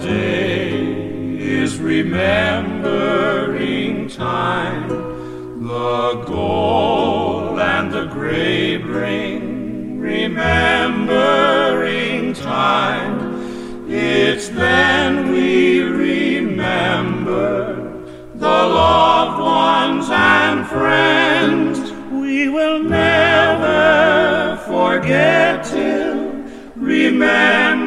day is remembering time. The gold and the gray bring remembering time. It's then we remember the loved ones and friends we will never forget till remembering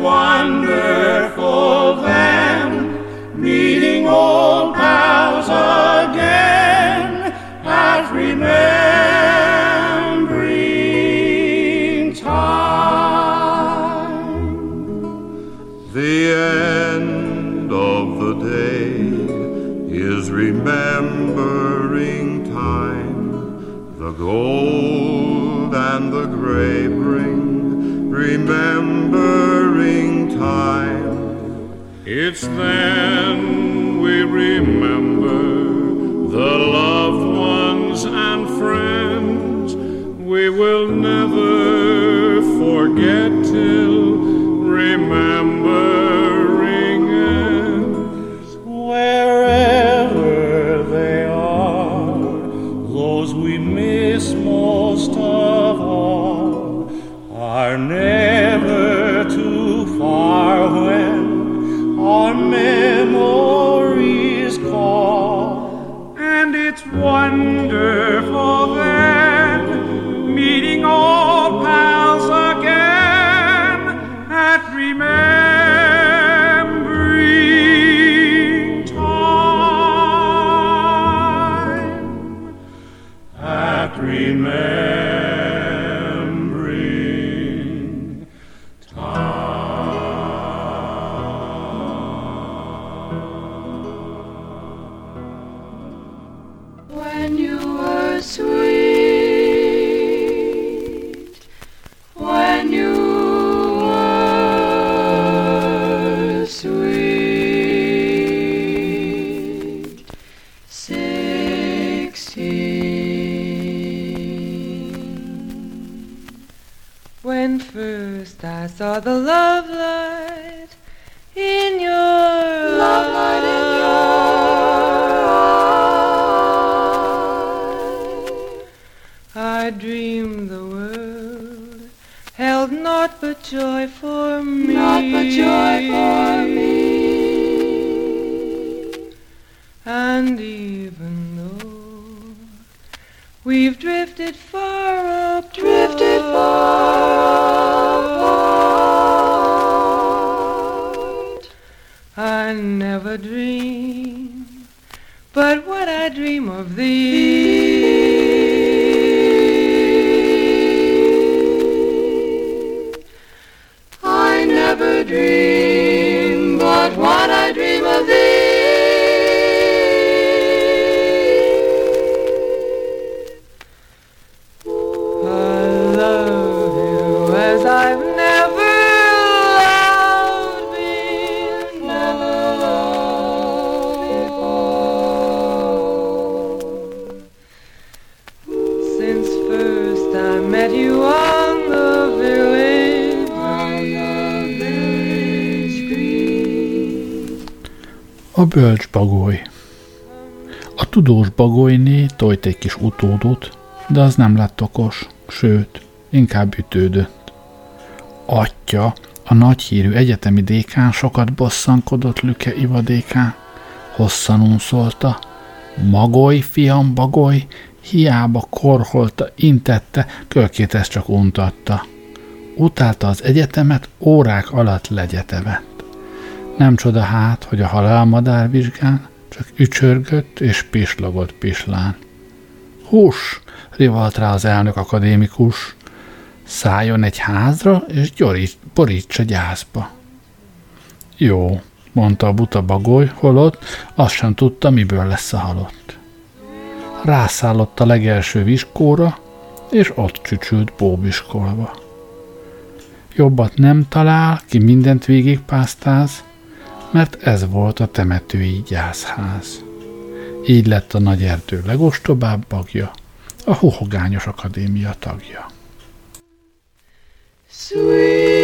And It's then bölcs bagoly. A tudós bagolyné tojt egy kis utódot, de az nem lett okos, sőt, inkább ütődött. Atya, a nagyhírű egyetemi dékán sokat bosszankodott Lüke ivadékán. Hosszan unszolta. Magoly, fiam, bagoly, hiába korholta, intette, kölkét ezt csak untatta. Utálta az egyetemet, órák alatt legyetevett. Nem csoda hát, hogy a halálmadár vizsgán csak ücsörgött és pislogott pislán. Hús! rivalt rá az elnök akadémikus. Szálljon egy házra, és gyorít, borítsa gyászba. Jó, mondta a buta bagoly, holott azt sem tudta, miből lesz a halott. Rászállott a legelső viskóra, és ott csücsült bóbiskolva. Jobbat nem talál, ki mindent végigpásztáz, mert ez volt a temetői gyászház. Így lett a nagy erdő legostobább bagja, a Hohogányos Akadémia tagja. Sweet.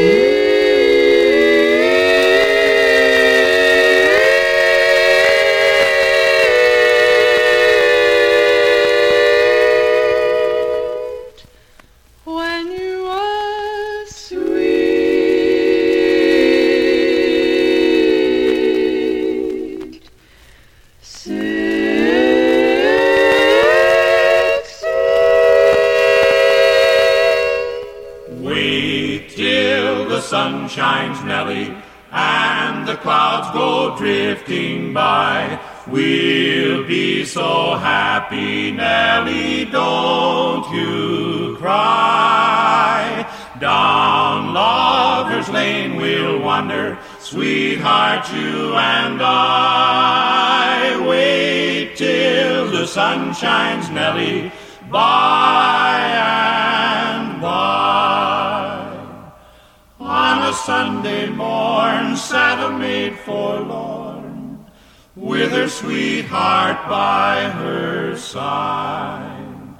Drifting by. We'll be so happy, Nellie, don't you cry. Down Lover's Lane we'll wander, sweetheart, you and I. Wait till the sun shines, Nellie, by Sunday morn, sat a maid forlorn, with her sweetheart by her side.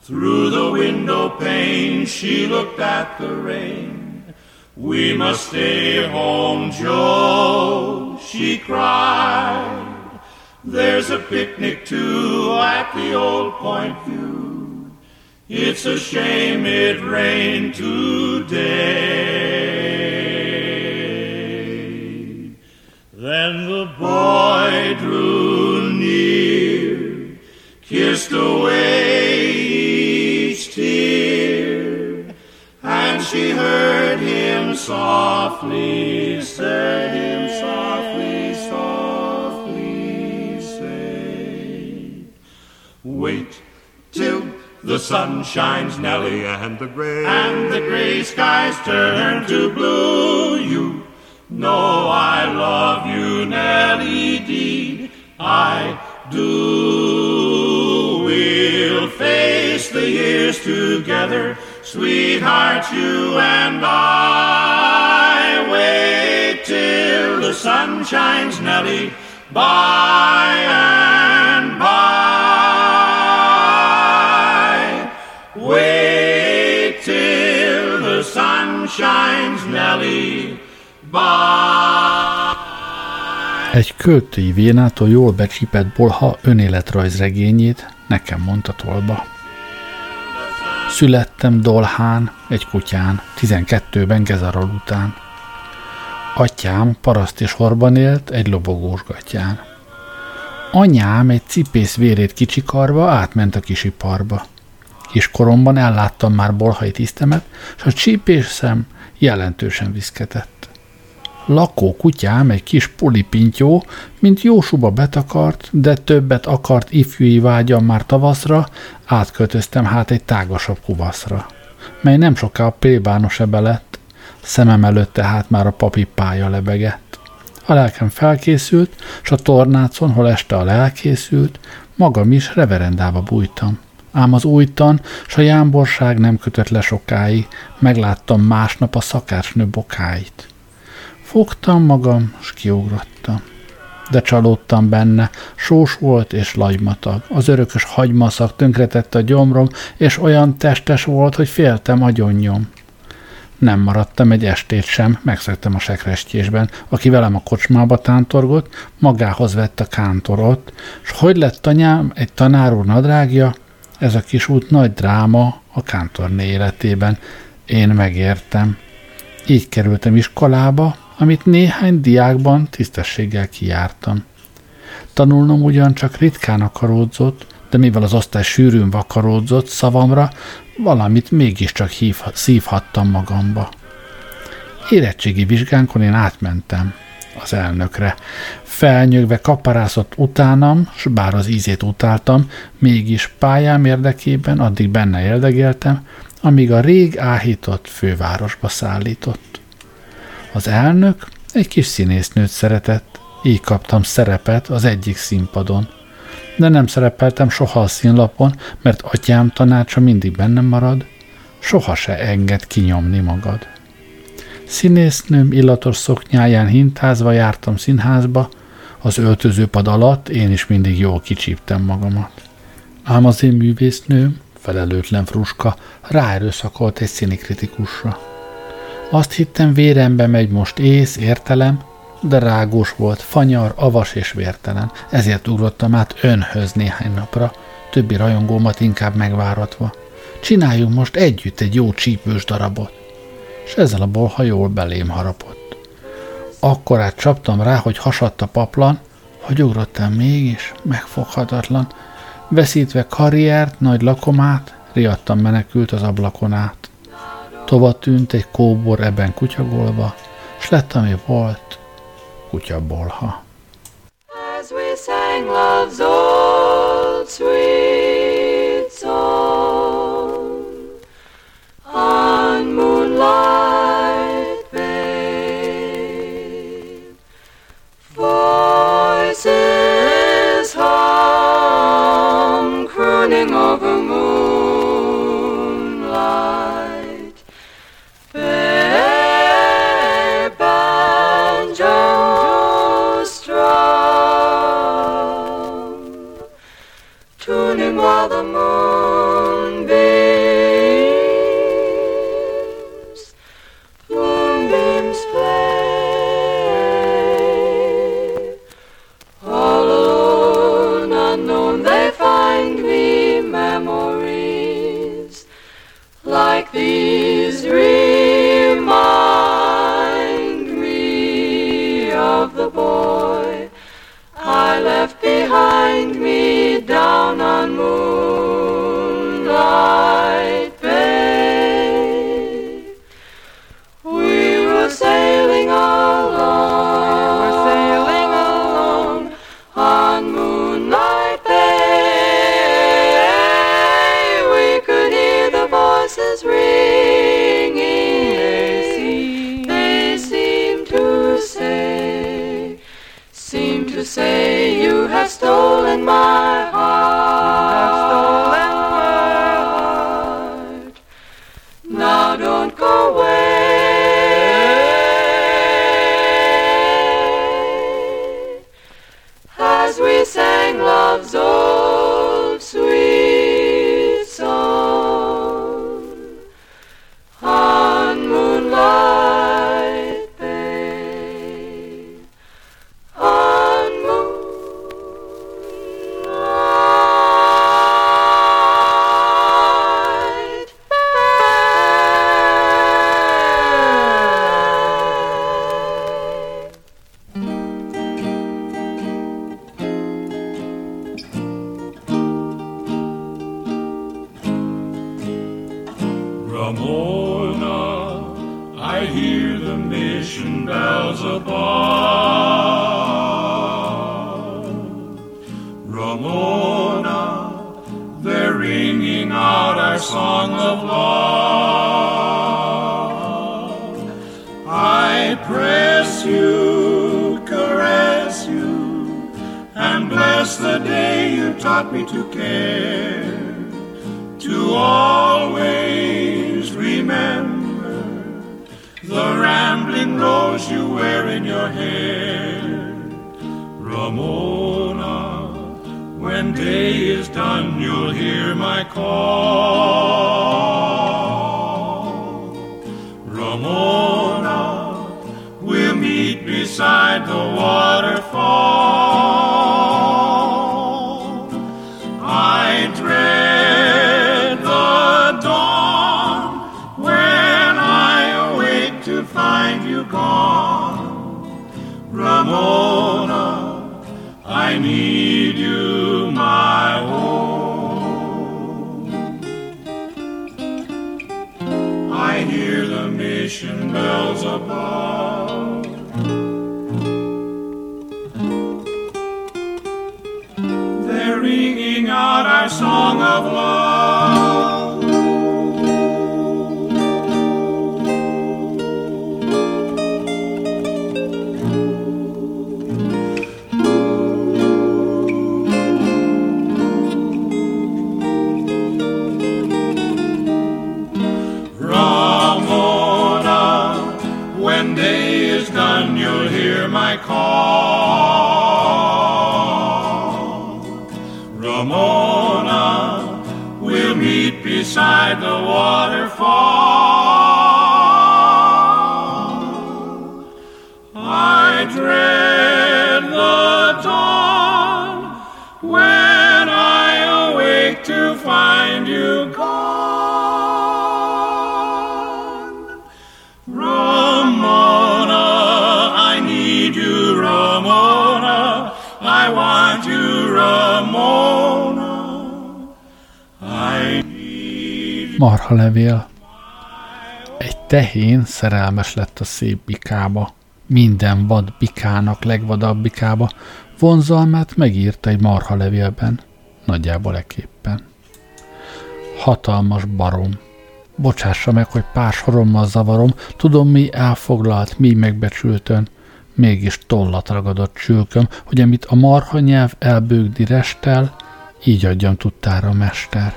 Through the window pane she looked at the rain. We must stay home, Joe, she cried. There's a picnic too at the old Point View. It's a shame it rained today. Then the boy drew near, kissed away each tear, and she heard him softly say, him softly, softly say, Wait till the sun shines, Nellie, and the gray and the gray skies turn to blue. You no, I love you, Nellie Deed. I do. We'll face the years together, sweetheart, you and I. Wait till the sun shines, Nellie, by and by. Wait till the sun shines, Nellie. Egy költői vénától jól becsípett bolha önéletrajzregényét nekem mondta tolba. Születtem Dolhán, egy kutyán, 12-ben Gezaral után. Atyám paraszt és horban élt egy lobogós gatyán. Anyám egy cipész vérét kicsikarva átment a kisiparba. Kiskoromban elláttam már bolhai tisztemet, és a csípészem jelentősen viszketett lakó kutyám, egy kis polipintyó, mint jósuba betakart, de többet akart ifjúi vágyam már tavaszra, átköltöztem hát egy tágasabb kuvaszra, mely nem soká plébános ebe lett, szemem előtt tehát már a papipája lebegett. A lelkem felkészült, s a tornácon, hol este a lelkészült, magam is reverendába bújtam. Ám az újtan, s a jámborság nem kötött le sokáig, megláttam másnap a szakácsnő bokáit. Fogtam magam, s kiugrottam. De csalódtam benne, sós volt és lagymatag. Az örökös hagymaszak tönkretette a gyomrom, és olyan testes volt, hogy féltem agyonnyom. Nem maradtam egy estét sem, megszöktem a sekrestjésben, aki velem a kocsmába tántorgott, magához vett a kántorot, s hogy lett anyám egy tanár úr nadrágja, ez a kis út nagy dráma a kántorné életében. Én megértem. Így kerültem iskolába, amit néhány diákban tisztességgel kijártam. Tanulnom ugyancsak ritkán akaródzott, de mivel az osztály sűrűn vakaródzott szavamra, valamit mégiscsak hív, szívhattam magamba. Érettségi vizsgánkon én átmentem az elnökre. Felnyögve kaparászott utánam, s bár az ízét utáltam, mégis pályám érdekében addig benne érdegéltem, amíg a rég áhított fővárosba szállított. Az elnök egy kis színésznőt szeretett, így kaptam szerepet az egyik színpadon. de nem szerepeltem soha a színlapon, mert atyám tanácsa mindig bennem marad, soha se enged kinyomni magad. Színésznőm illatos szoknyáján hintázva jártam színházba, az öltözőpad alatt én is mindig jól kicsíptem magamat. Ám az én művésznőm, felelőtlen fruska, ráerőszakolt egy színikritikusra. Azt hittem vérembe megy most ész, értelem, de rágós volt, fanyar, avas és vértelen, ezért ugrottam át önhöz néhány napra, többi rajongómat inkább megváratva. Csináljunk most együtt egy jó csípős darabot. És ezzel a bolha jól belém harapott. Akkorát csaptam rá, hogy hasadt a paplan, hogy ugrottam mégis, megfoghatatlan. Veszítve karriert, nagy lakomát, riadtam menekült az ablakon át. Tova tűnt egy kóbor ebben kutyagolva, s lett, ami volt, kutyabolha. in my and bless the day you taught me to care, to always remember the rambling rose you wear in your hair. Ramona, when day is done, you'll hear my call. Ramona, we'll meet beside the waterfall. Need you. Marha levél. Egy tehén szerelmes lett a szép bikába. Minden vad bikának legvadabb bikába. Vonzalmát megírta egy marha levélben. Nagyjából eképpen. Hatalmas barom. Bocsássa meg, hogy pár sorommal zavarom, tudom, mi elfoglalt, mi megbecsültön. Mégis tollat ragadott csülköm, hogy amit a marha nyelv elbőgdi restel, így adjam tudtára mester.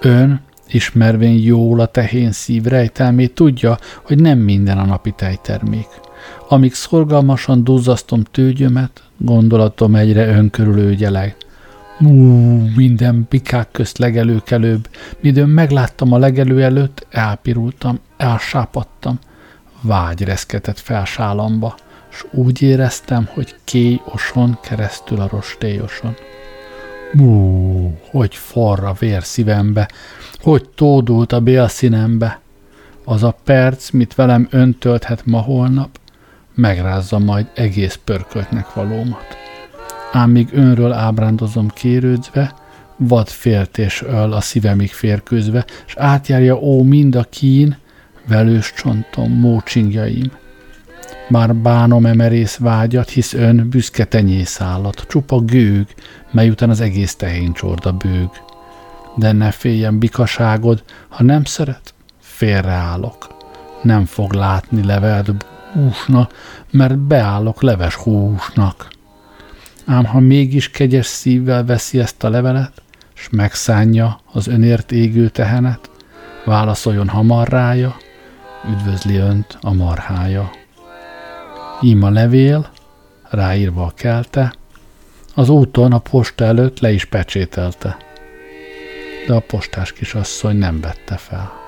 Ön, ismervén jól a tehén szív rejtelmét, tudja, hogy nem minden a napi tejtermék. Amíg szorgalmasan duzzasztom tőgyömet, gondolatom egyre önkörülőgyeleg. Mú, minden pikák közt legelőkelőbb. Midőn megláttam a legelő előtt, elpirultam, elsápadtam. Vágy reszketett fel sálamba, s úgy éreztem, hogy kéj oson keresztül a rostélyoson. Mú, hogy forra vér szívembe, hogy tódult a bélszínembe. Az a perc, mit velem öntölthet ma holnap, megrázza majd egész pörköltnek valómat. Ám míg önről ábrándozom kérődzve, vad féltés öl a szívemig férkőzve, s átjárja ó mind a kín, velős csontom, mócsingjaim. Már bánom emerész vágyat, hisz ön büszke tenyészállat, csupa gőg, mely után az egész tehén csorda bőg. De ne féljen bikaságod, ha nem szeret, félreállok. Nem fog látni levelt húsna, mert beállok leves húsnak. Ám ha mégis kegyes szívvel veszi ezt a levelet, s megszánja az önért égő tehenet, válaszoljon hamar rája, üdvözli önt a marhája. Ím a levél, ráírva a kelte, az úton a posta előtt le is pecsételte. De a postás kisasszony nem vette fel.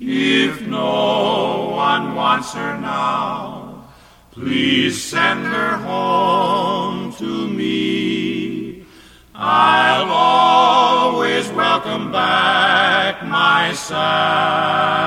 If no one wants her now, please send her home to me. I'll always welcome back my Sally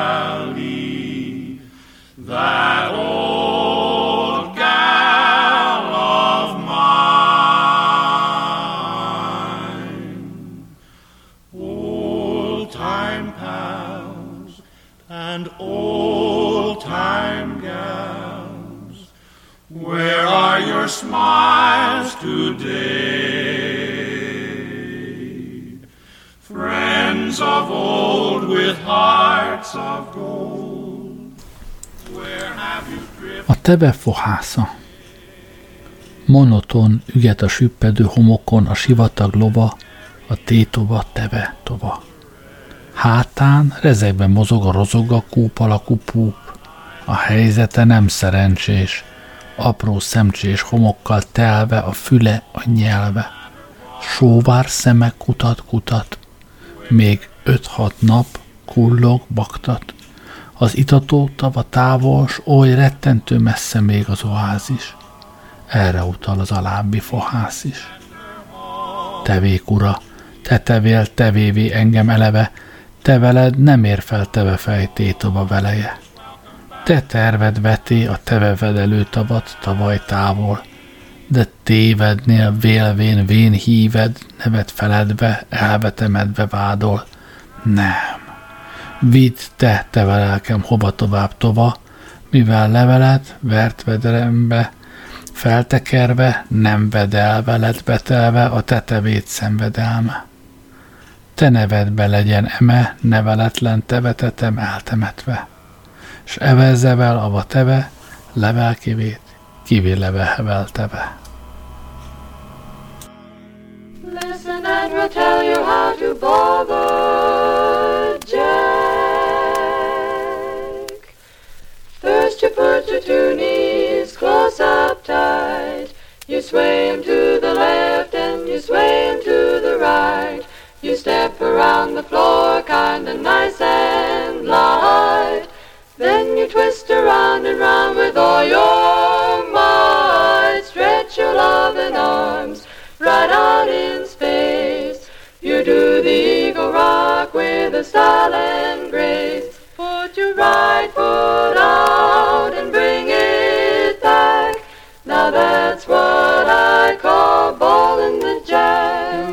of old with hearts of gold, where have you? A teve fohásza. Monoton üget a süppedő homokon a sivatag lova, a tétova teve tova. Hátán rezegben mozog a rozog a kúp alakú púp. A helyzete nem szerencsés, apró szemcsés homokkal telve a füle, a nyelve. Sóvár szeme kutat-kutat, még öt-hat nap kullog, baktat. Az itató tava távol, oly rettentő messze még az oázis. Erre utal az alábbi fohász is. Tevék ura, te tevél, tevévé engem eleve, te veled nem ér fel teve fejtétova veleje. Te terved veté a teve vedelő tavat tavaly távol, de tévednél vélvén vén híved, nevet feledve, elvetemedve vádol. Nem. Vidd te, te lelkem, hova tovább tova, mivel levelet vert vederembe, feltekerve, nem vedel veled betelve a tetevét szenvedelme. Te nevedbe legyen eme, neveletlen tevetetem eltemetve, s evezzevel ava teve, levelkivét, kivéleve hevelteve. Listen and we'll tell you how to bother You put your two knees close up tight. You sway him to the left and you sway him to the right. You step around the floor kinda nice and light. Then you twist around and round with all your might. Stretch your loving arms right out in space. You do the eagle rock with a style and grace. Your right foot out and bring it back. Now that's what I call balling the jack.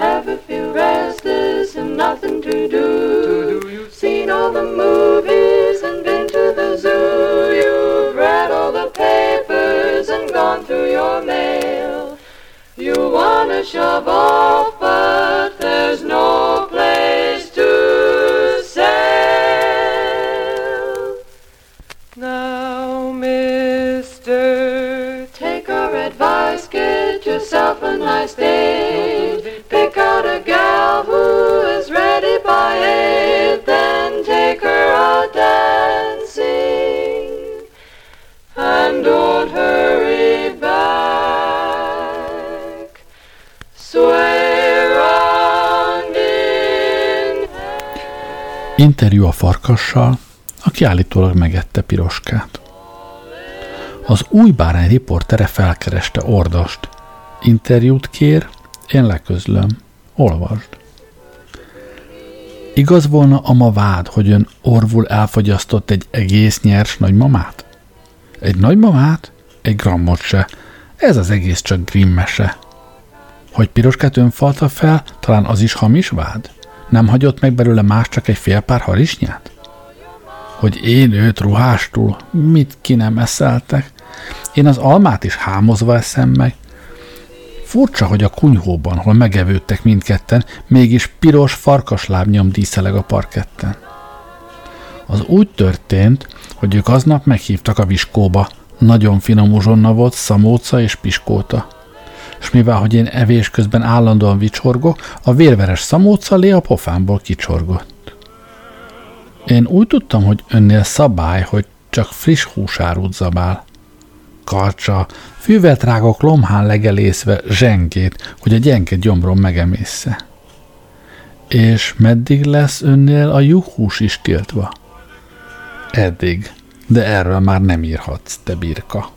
Ever feel restless and nothing to do? Seen all the movies and been to the zoo. You've read all the papers and gone through your mail. You wanna shove off, but there's no yourself a nice date. Pick out a gal who is ready by eight, then take her out dancing. And don't hurry back. Sway round in Interjú a farkassal, aki állítólag megette piroskát. Az új bárány riportere felkereste Ordast. Interjút kér, én leközlöm. Olvasd. Igaz volna a ma vád, hogy ön orvul elfogyasztott egy egész nyers nagymamát? Egy nagymamát? Egy grammot se. Ez az egész csak grimmese. Hogy piroskát önfalta fel, talán az is hamis vád? Nem hagyott meg belőle más, csak egy fél pár harisnyát? Hogy én őt ruhástul, mit ki nem eszeltek? Én az almát is hámozva eszem meg. Furcsa, hogy a kunyhóban, hol megevődtek mindketten, mégis piros farkaslábnyom díszeleg a parketten. Az úgy történt, hogy ők aznap meghívtak a viskóba. Nagyon finom uzsonna volt, szamóca és piskóta. És mivel, hogy én evés közben állandóan vicsorgok, a vérveres szamóca lé a pofámból kicsorgott. Én úgy tudtam, hogy önnél szabály, hogy csak friss húsárút zabál. Karcsa, fűvetrágok lomhán legelészve zsengét, hogy a gyenge gyomrom megemészze. És meddig lesz önnél a juhús is tiltva? Eddig, de erről már nem írhatsz, te birka.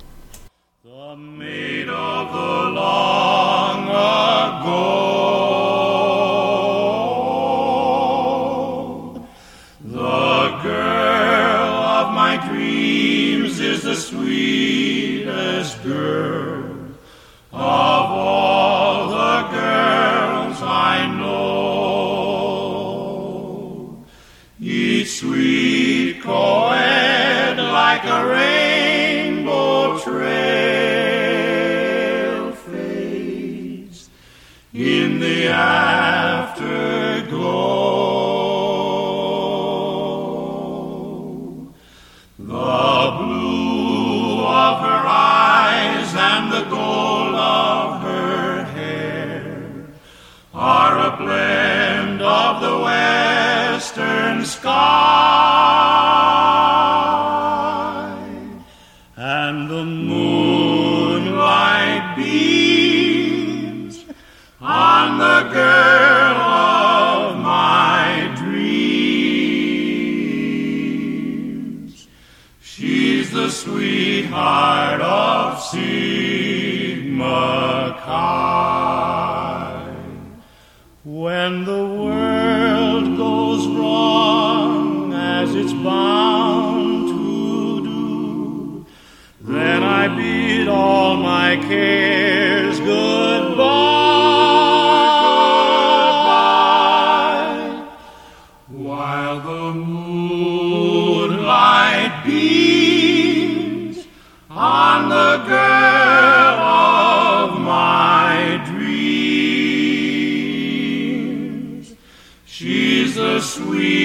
sweet.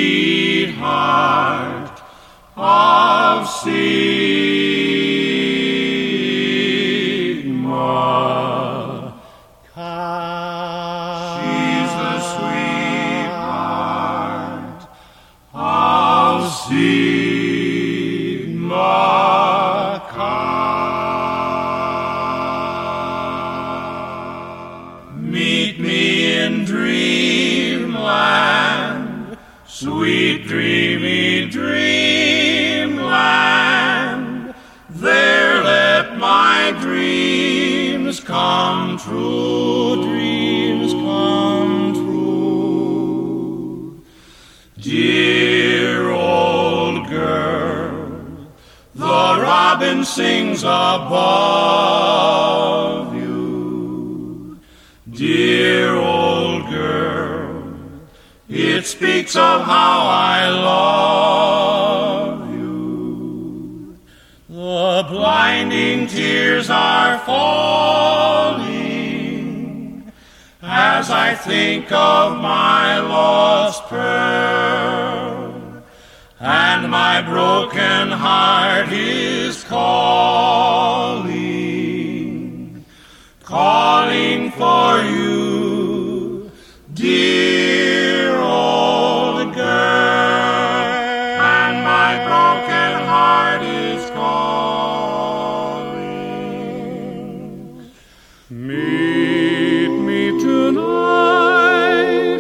Meet me tonight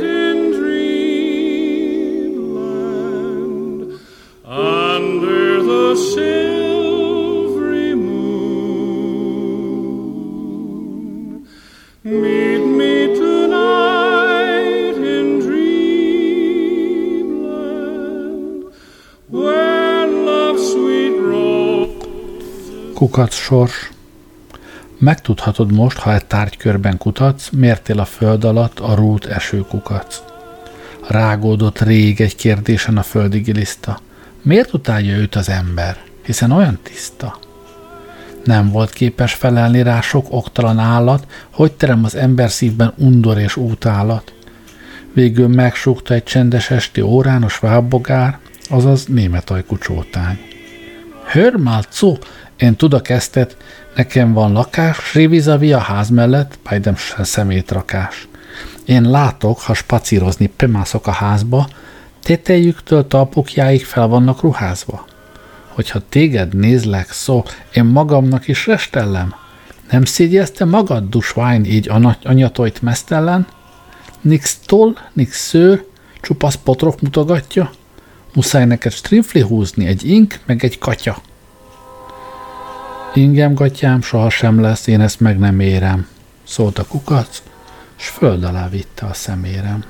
in dreamland under the silvery moon. Meet me tonight in dreamland where love's sweet rose. Kukac sors. Megtudhatod most, ha egy tárgykörben kutatsz, mértél a föld alatt a rút esőkukac. Rágódott rég egy kérdésen a földi giliszta. Miért utálja őt az ember? Hiszen olyan tiszta. Nem volt képes felelni rá sok oktalan állat, hogy terem az ember szívben undor és útálat. Végül megsúgta egy csendes esti órános vábbogár, azaz német ajkú csótány. Hör co, én tudok eztet, nekem van lakás, révizavi a ház mellett, bajdem se szemétrakás. Én látok, ha spacírozni bemászok a házba, tetejüktől talpukjáig fel vannak ruházva. Hogyha téged nézlek, szó, én magamnak is restellem. Nem szégyezte magad, dusvány, így a anyatojt mesztellen? Nix toll, nix szőr, csupasz potrok mutogatja? Muszáj neked strimfli húzni, egy ink, meg egy katya. Ingem gatyám soha sem lesz, én ezt meg nem érem, szólt a kukac, s föld alá vitte a szemérem.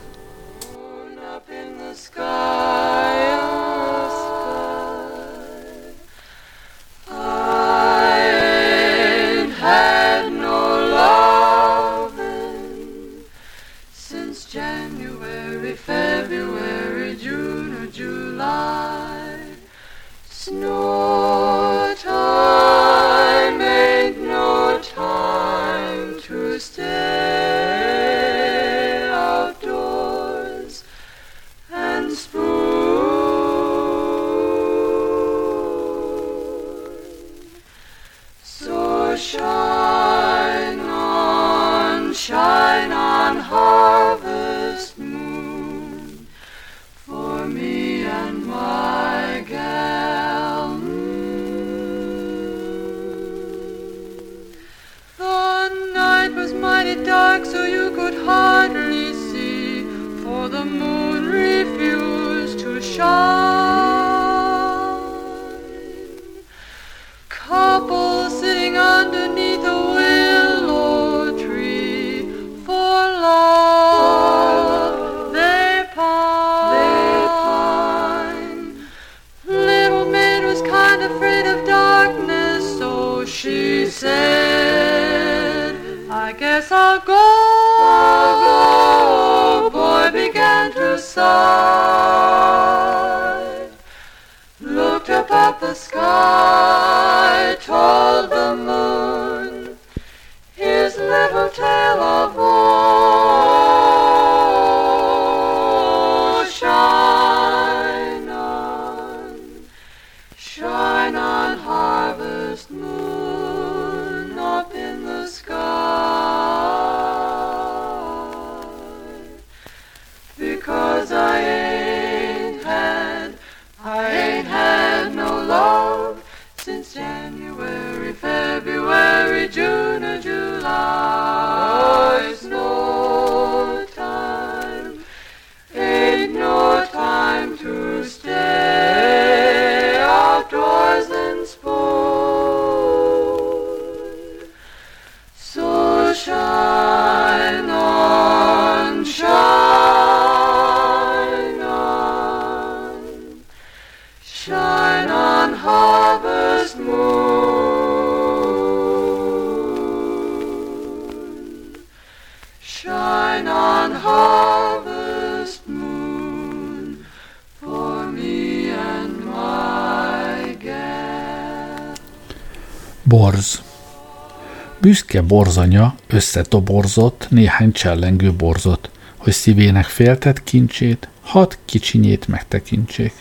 Büszke borzanya összetoborzott néhány csellengő borzot, hogy szívének féltett kincsét, hat kicsinyét megtekintsék.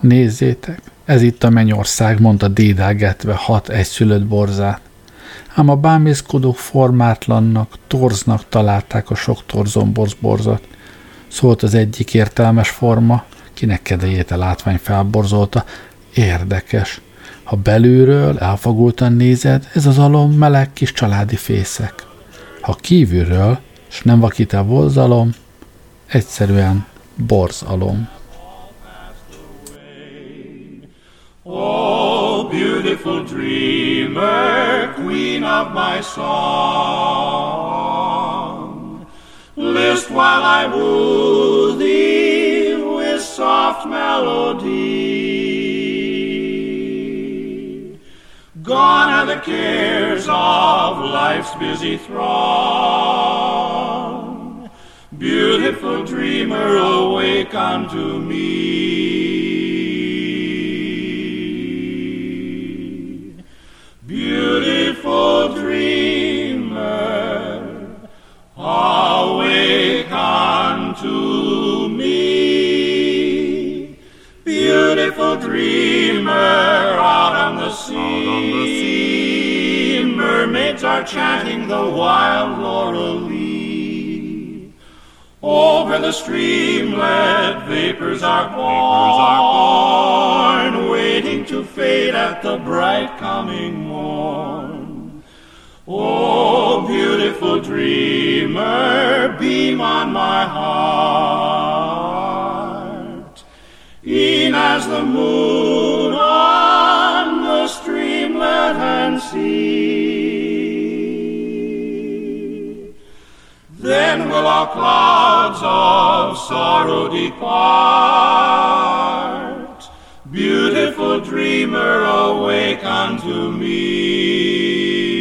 Nézzétek, ez itt a mennyország, mondta dédelgetve hat egyszülött borzát. Ám a bámészkodók formátlannak, torznak találták a sok torzomborz borzat. Szólt az egyik értelmes forma, kinek kedélyét a látvány felborzolta. Érdekes. Ha belülről elfogultan nézed, ez az alom meleg kis családi fészek. Ha kívülről, s nem vakít el borzalom, egyszerűen borzalom. Oh, beautiful dreamer, queen of my song, list while I woo thee with soft melody. Gone are the cares of life's busy throng. Beautiful dreamer, awake unto me. Are chanting the wild laurel lea. Over the streamlet, vapors are born, waiting to fade at the bright coming morn. Oh, beautiful dreamer, beam on my heart, e'en as the moon on the streamlet and sea. Then will our clouds of sorrow depart. Beautiful dreamer, awake unto me.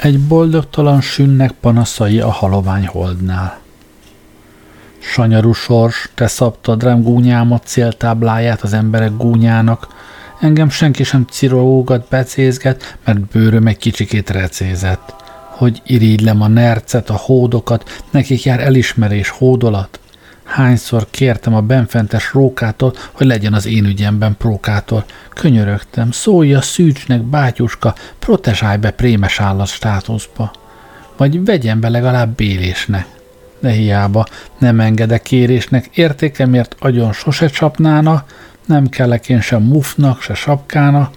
Egy boldogtalan sünnek panaszai a halovány holdnál. Sanyarú sors, te szabtad rám gúnyámat céltábláját az emberek gúnyának, engem senki sem cirógat, becézget, mert bőröm egy kicsikét recézett. Hogy irigylem a nercet, a hódokat, nekik jár elismerés, hódolat. Hányszor kértem a benfentes rókától, hogy legyen az én ügyemben prókától. Könyörögtem, szólj a szűcsnek, bátyuska, protesálj be prémes állat státuszba. Vagy vegyen be legalább bélésnek. De hiába nem engedek kérésnek, értékemért agyon sose csapnána, nem kellek én sem mufnak, se sapkának.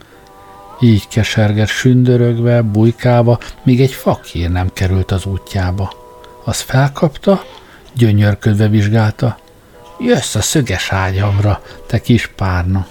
Így keserget sündörögve, bujkálva, míg egy fakír nem került az útjába. Az felkapta, gyönyörködve vizsgálta. Jössz a szöges ágyamra, te kis párna.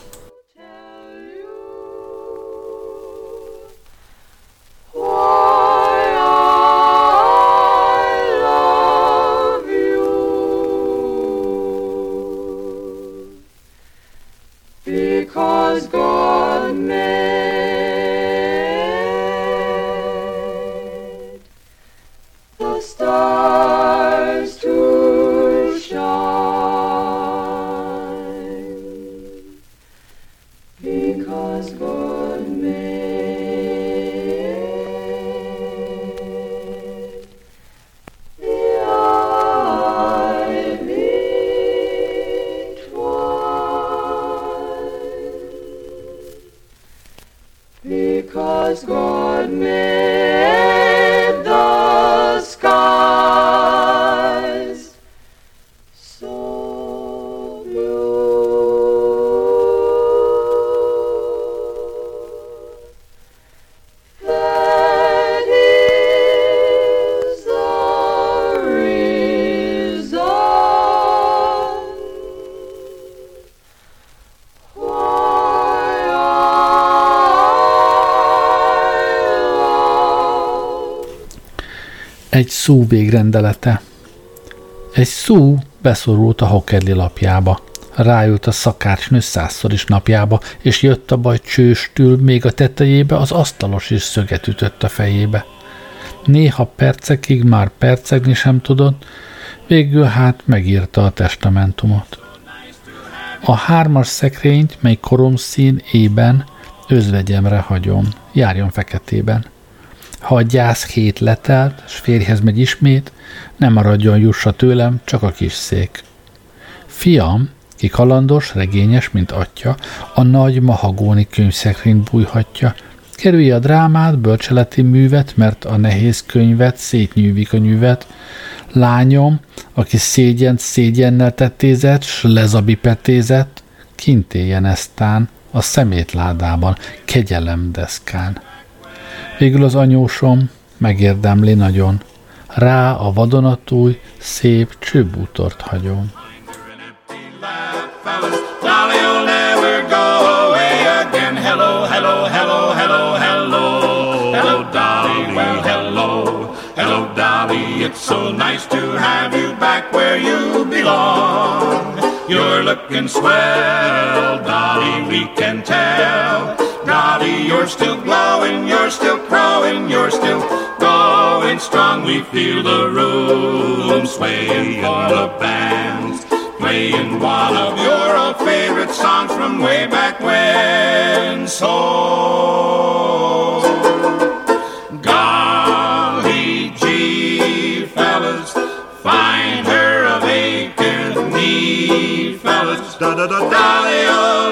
because God made. Egy szú végrendelete. Egy szú beszorult a hokedli lapjába. Ráült a szakácsnő százszor is napjába, és jött a baj csőstül, még a tetejébe az asztalos is szöget ütött a fejébe. Néha percekig már percegni sem tudott, végül hát megírta a testamentumot. A hármas szekrényt, mely koromszín ében, özvegyemre hagyom, járjon feketében. Ha a gyász hét letelt, s férjhez megy ismét, nem maradjon jussa tőlem, csak a kis szék. Fiam, ki kalandos, regényes, mint atya, a nagy mahagóni könyvszekrényt bújhatja, kerülje a drámát, bölcseleti művet, mert a nehéz könyvet szétnyűvik a nyűvet. Lányom, aki szégyent szégyennel tettézett, s lezabipetézett, kint éljen eztán a szemétládában, kegyelem deszkán. Végül az anyósom megérdemli nagyon. Rá a vadonatúj, szép csőbútort hagyom. It's so nice to have you back where you belong. You're looking swell, Dolly, we can tell. You're still glowing, you're still growing, you're still going strong. We feel the room swaying for the bands, playing one of your old favorite songs from way back when. So, golly gee, fellas, find her a vacant knee, fellas. Da da da, Dolly, oh,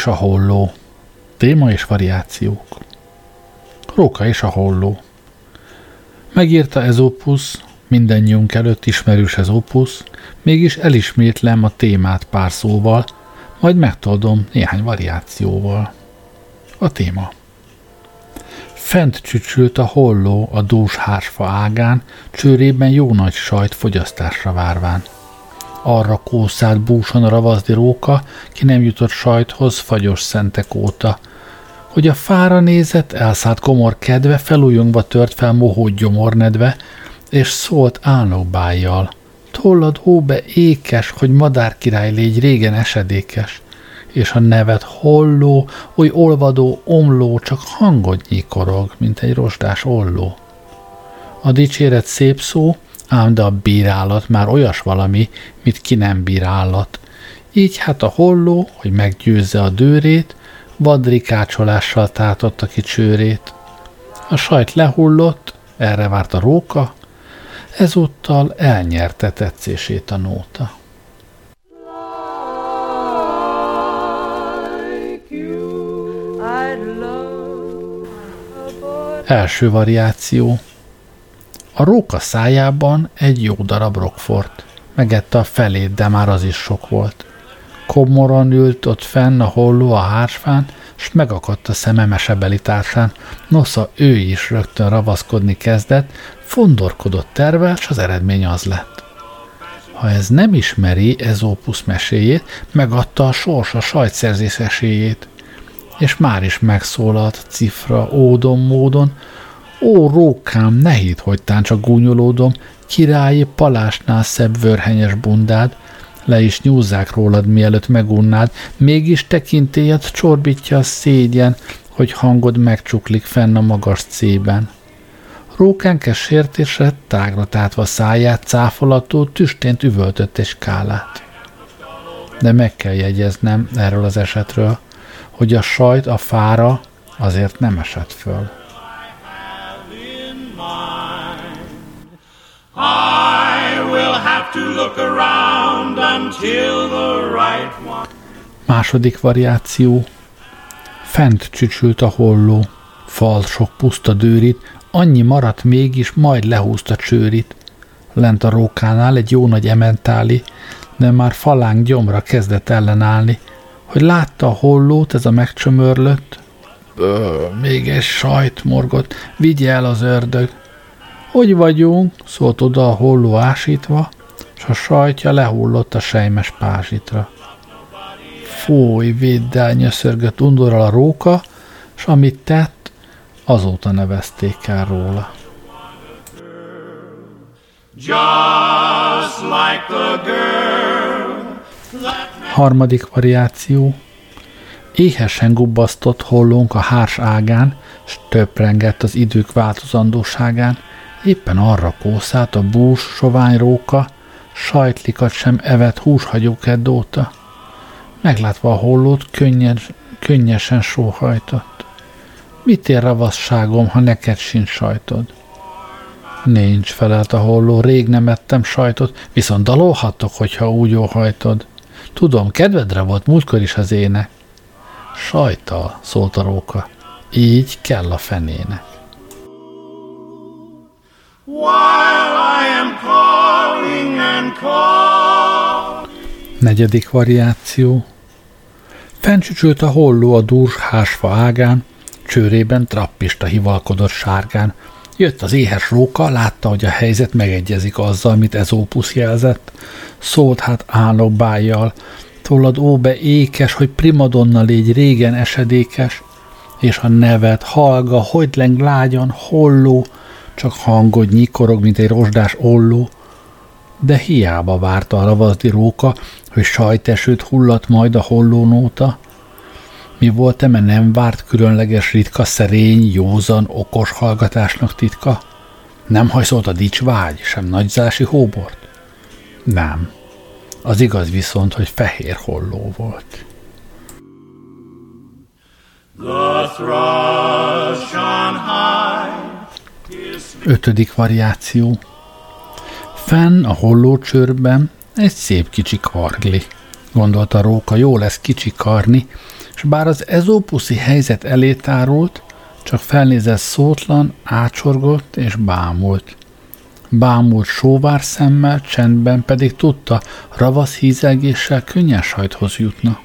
és a holló. Téma és variációk. Róka és a holló. Megírta Ezopus, mindennyiunk előtt ismerős Ezopus, mégis elismétlem a témát pár szóval, majd megtoldom néhány variációval. A téma. Fent csücsült a holló a dús hársfa ágán, csőrében jó nagy sajt fogyasztásra várván. Arra kószált búson a ravazdi róka, ki nem jutott sajthoz fagyos szentek óta. Hogy a fára nézett, elszállt komor kedve, felújongva tört fel mohót gyomornedve, és szólt álnokbájjal. Tollad óbe ékes, hogy madár király légy régen esedékes és a nevet holló, oly olvadó, omló, csak hangodnyi korog, mint egy rostás olló. A dicséret szép szó, ám de a bírálat már olyas valami, mit ki nem bírálat. Így hát a holló, hogy meggyőzze a dőrét, vadrikácsolással tátotta ki csőrét. A sajt lehullott, erre várt a róka, ezúttal elnyerte tetszését a nóta. Első variáció. A róka szájában egy jó darab rockfort. Megette a felét, de már az is sok volt. Komoran ült ott fenn a holló a hársfán, s megakadt a szeme mesebeli társán. Nosza ő is rögtön ravaszkodni kezdett, fondorkodott tervel, s az eredmény az lett. Ha ez nem ismeri Ezópusz meséjét, megadta a sors a sajtszerzés esélyét és már is megszólalt cifra ódon módon, Ó, rókám, ne hidd, hogy táncsa gúnyolódom, királyi palásnál szebb vörhenyes bundád, le is nyúzzák rólad, mielőtt megunnád, mégis tekintélyed csorbítja a szégyen, hogy hangod megcsuklik fenn a magas cében. Rókánke sértésre tágra tátva száját, cáfolató tüstént üvöltött egy skálát. De meg kell jegyeznem erről az esetről, hogy a sajt a fára azért nem esett föl. Második variáció. Fent csücsült a holló, fal sok puszta dőrit, annyi maradt mégis, majd lehúzta csőrit. Lent a rókánál egy jó nagy ementáli, de már falánk gyomra kezdett ellenállni, hogy látta a hollót, ez a megcsömörlött, Ö, még egy sajt morgott, vigye el az ördög. Hogy vagyunk? szólt oda a holló ásítva, és a sajtja lehullott a sejmes pázsitra. Fúj, vidd el, nyöszörgött undorral a róka, s amit tett, azóta nevezték el róla. Just like the girl Harmadik variáció. Éhesen gubbasztott hollónk a hárs ágán, s töprengett az idők változandóságán, éppen arra kószált a bús, sovány róka, sajtlikat sem evett húshagyók óta. Meglátva a hollót, könnyed, könnyesen sóhajtott. Mit ér ravasságom, ha neked sincs sajtod? Nincs, felelt a holló, rég nem ettem sajtot, viszont dalolhatok, hogyha úgy óhajtod. Tudom, kedvedre volt múltkor is az ének. Sajtal, szólt a róka. Így kell a fenének. While I am calling and call. Negyedik variáció. Fencsücsült a holló a dús hásfa ágán, csőrében trappista hivalkodott sárgán, Jött az éhes róka, látta, hogy a helyzet megegyezik azzal, amit Ezópusz jelzett. Szólt hát álnokbájjal, tollad óbe ékes, hogy primadonna légy régen esedékes, és a nevet halga, hogy leng lágyan, holló, csak hangod nyikorog, mint egy rozsdás olló. De hiába várta a ravazdi róka, hogy sajtesőt hullat majd a hollónóta, mi volt eme nem várt különleges, ritka, szerény, józan, okos hallgatásnak titka? Nem hajszolt a dicsvágy, sem nagyzási hóbort? Nem. Az igaz viszont, hogy fehér holló volt. Ötödik variáció. Fenn a hollócsőrben egy szép kicsi kargli. Gondolta Róka, jó lesz kicsikarni, és bár az ezópuszi helyzet elé tárult, csak felnézett szótlan, ácsorgott és bámult. Bámult sóvár szemmel, csendben pedig tudta, ravasz hízelgéssel könnyen sajthoz jutna.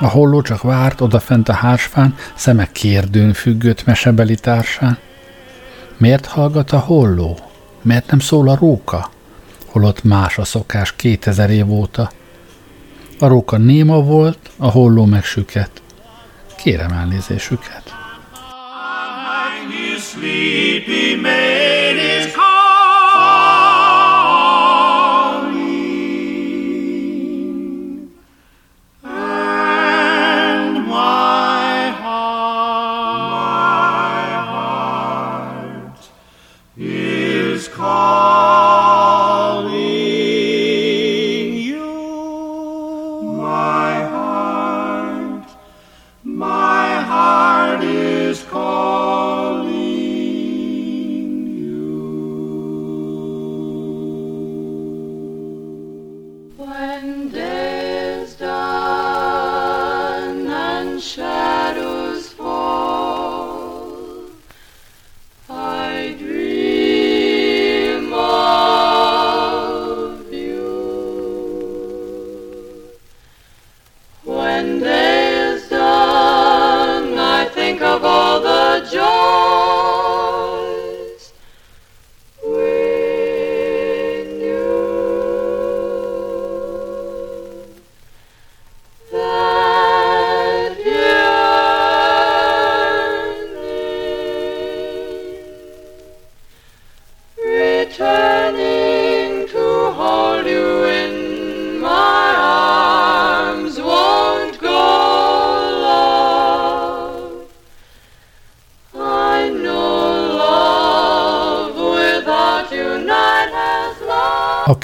A holló csak várt odafent a hársfán, szeme kérdőn függött mesebeli társán. Miért hallgat a holló? Miért nem szól a róka? Holott más a szokás kétezer év óta. A róka néma volt, a holló meg süket. Kérem elnézésüket. Sleepy maid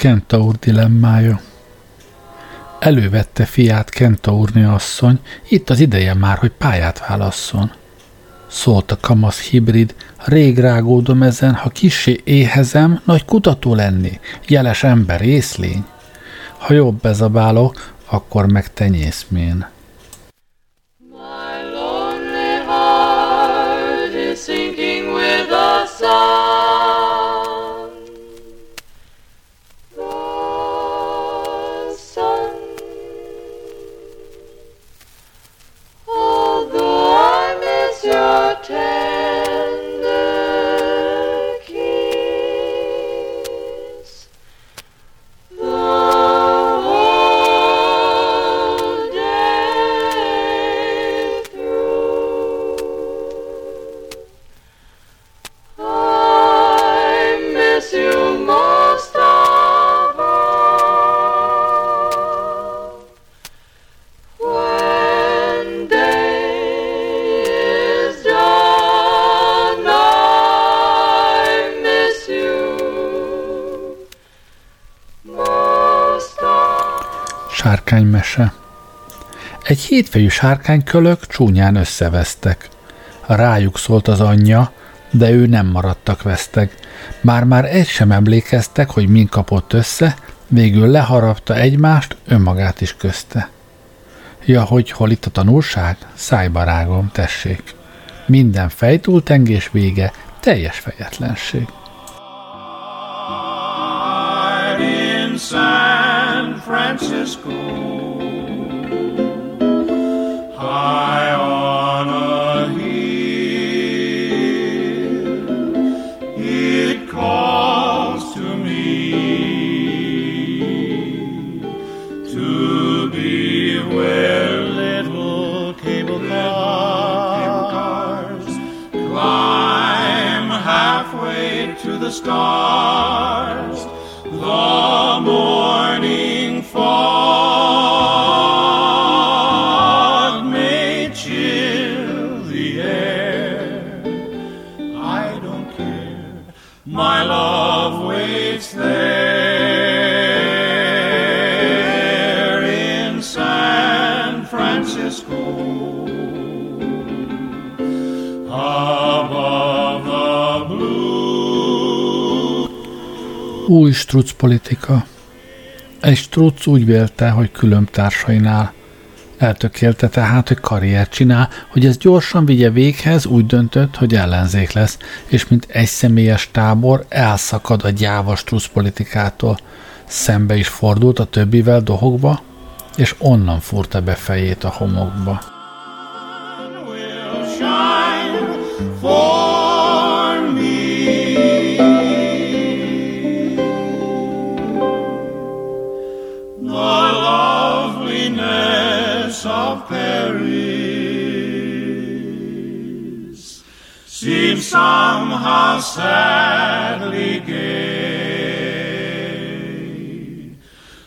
Kentaur dilemmája. Elővette fiát Kentaurni asszony, itt az ideje már, hogy pályát válasszon. Szólt a kamasz hibrid, rég rágódom ezen, ha kisé éhezem, nagy kutató lenni, jeles ember észlény. Ha jobb ez a báló, akkor meg tenyészmén. Egy hétfejű sárkánykölök csúnyán összevesztek. Rájuk szólt az anyja, de ő nem maradtak vesztek. Bár már egy sem emlékeztek, hogy min kapott össze, végül leharapta egymást, önmagát is közte. Ja, hogy hol itt a tanulság? Szájba rágom, tessék. Minden fejtúltengés vége, teljes fejetlenség. San Francisco. sky. Új struc politika. Egy struc úgy vélte, hogy különb társainál. Eltökélte tehát, hogy karriert csinál, hogy ez gyorsan vigye véghez, úgy döntött, hogy ellenzék lesz, és mint egy személyes tábor elszakad a gyáva struc politikától. Szembe is fordult a többivel dohogba, és onnan furta be fejét a homokba. Seems somehow sadly gay.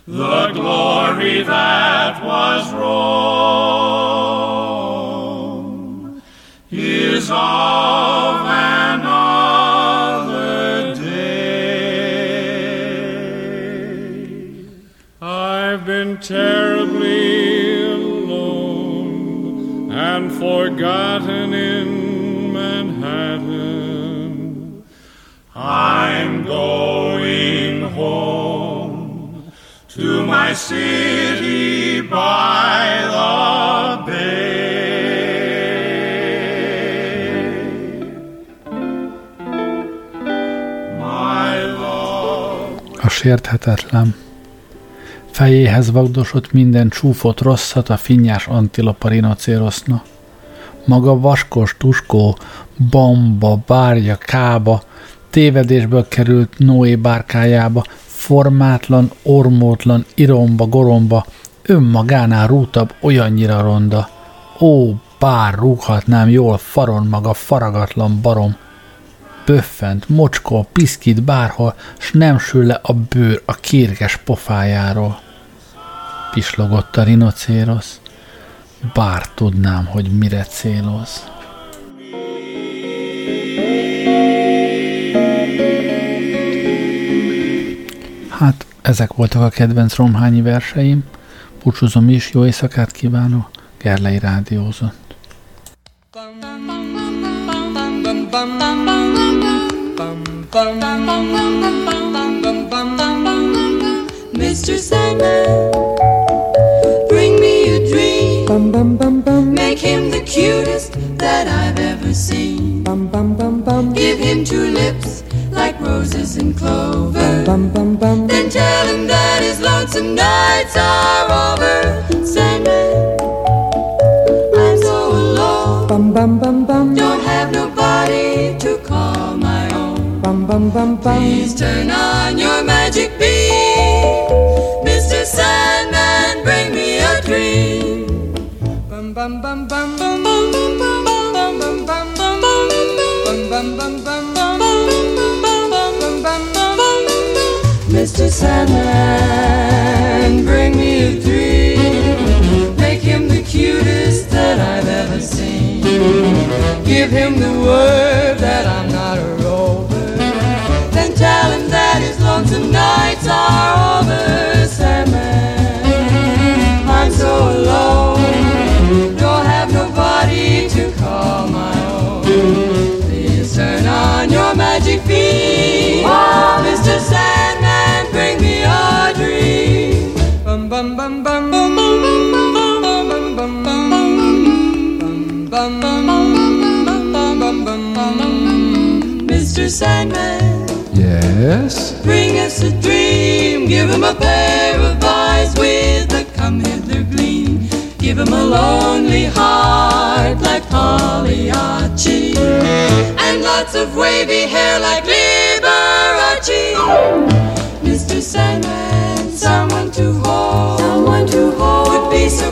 the glory that was Rome is of forgotten in Manhattan. I'm going home to my city by the bay. A sérthetetlen. Fejéhez vagdosott minden csúfot rosszat a finnyás antilopa rinocéroszna. Maga vaskos tuskó, bamba, bárja, kába, tévedésből került Noé bárkájába, formátlan, ormótlan, iromba, goromba, önmagánál rútabb olyannyira ronda. Ó, bár rúghatnám jól faron maga faragatlan barom. Böffent, mocskol, piszkít bárhol, s nem sül le a bőr a kérges pofájáról. Pislogott a rinocérosz, bár tudnám, hogy mire céloz. Hát, ezek voltak a kedvenc romhányi verseim. Búcsúzom is, jó éjszakát kívánok, Gerlei Rádiózott. Mr. Sandman, dream. Make him the cutest that I've ever seen. Bum, bum, bum, bum. Give him two lips like roses and clover. Bum, bum, bum. Then tell him that his lonesome nights are over. Sandman, I'm so alone. Bum, bum, bum, bum. Don't have nobody to call my own. Bum, bum, bum, bum. Please turn on your magic Mr. Sandman, bring me a dream. Make him the cutest that I've ever seen. Give him the word that I'm not a rover. Then tell him that his lonesome nights are over. Sandman, I'm so alone. Your magic beam, Mr. Sandman. Mr. Sandman. Yes? Bring us a dream. Give him a pair of eyes with a come hither Give him a lonely heart like Pagliacci. And lots of wavy hair like Liberace. Mr. Sandman, someone to hold. Someone to hold. Would be so